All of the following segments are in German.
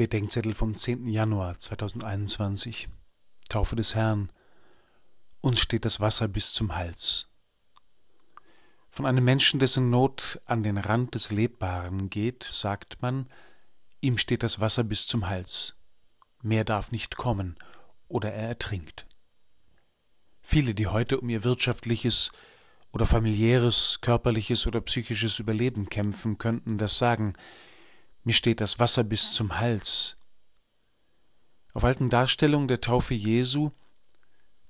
Bedenkzettel vom 10. Januar 2021. Taufe des Herrn. Uns steht das Wasser bis zum Hals. Von einem Menschen, dessen Not an den Rand des Lebbaren geht, sagt man, ihm steht das Wasser bis zum Hals. Mehr darf nicht kommen, oder er ertrinkt. Viele, die heute um ihr wirtschaftliches oder familiäres, körperliches oder psychisches Überleben kämpfen, könnten das sagen, mir steht das Wasser bis zum Hals. Auf alten Darstellungen der Taufe Jesu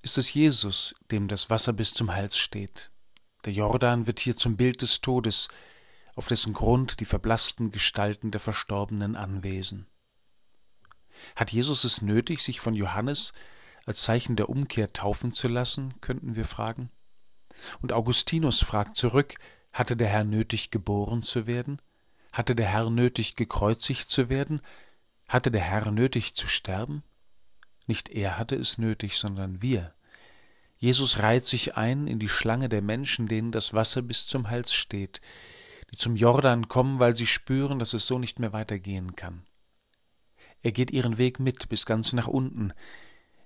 ist es Jesus, dem das Wasser bis zum Hals steht. Der Jordan wird hier zum Bild des Todes, auf dessen Grund die verblassten Gestalten der Verstorbenen anwesen. Hat Jesus es nötig, sich von Johannes als Zeichen der Umkehr taufen zu lassen, könnten wir fragen? Und Augustinus fragt zurück, hatte der Herr nötig, geboren zu werden? Hatte der Herr nötig, gekreuzigt zu werden? Hatte der Herr nötig zu sterben? Nicht er hatte es nötig, sondern wir. Jesus reiht sich ein in die Schlange der Menschen, denen das Wasser bis zum Hals steht, die zum Jordan kommen, weil sie spüren, dass es so nicht mehr weitergehen kann. Er geht ihren Weg mit bis ganz nach unten.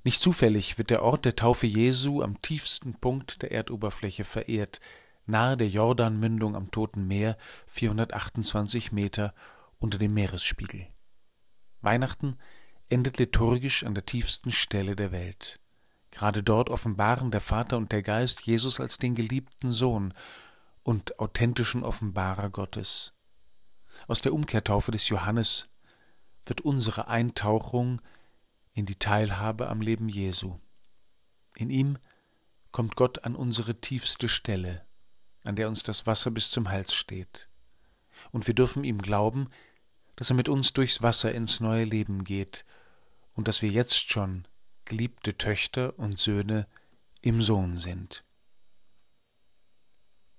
Nicht zufällig wird der Ort der Taufe Jesu am tiefsten Punkt der Erdoberfläche verehrt, nahe der Jordanmündung am Toten Meer, 428 Meter unter dem Meeresspiegel. Weihnachten endet liturgisch an der tiefsten Stelle der Welt. Gerade dort offenbaren der Vater und der Geist Jesus als den geliebten Sohn und authentischen Offenbarer Gottes. Aus der Umkehrtaufe des Johannes wird unsere Eintauchung in die Teilhabe am Leben Jesu. In ihm kommt Gott an unsere tiefste Stelle, an der uns das Wasser bis zum Hals steht. Und wir dürfen ihm glauben, dass er mit uns durchs Wasser ins neue Leben geht und dass wir jetzt schon geliebte Töchter und Söhne im Sohn sind.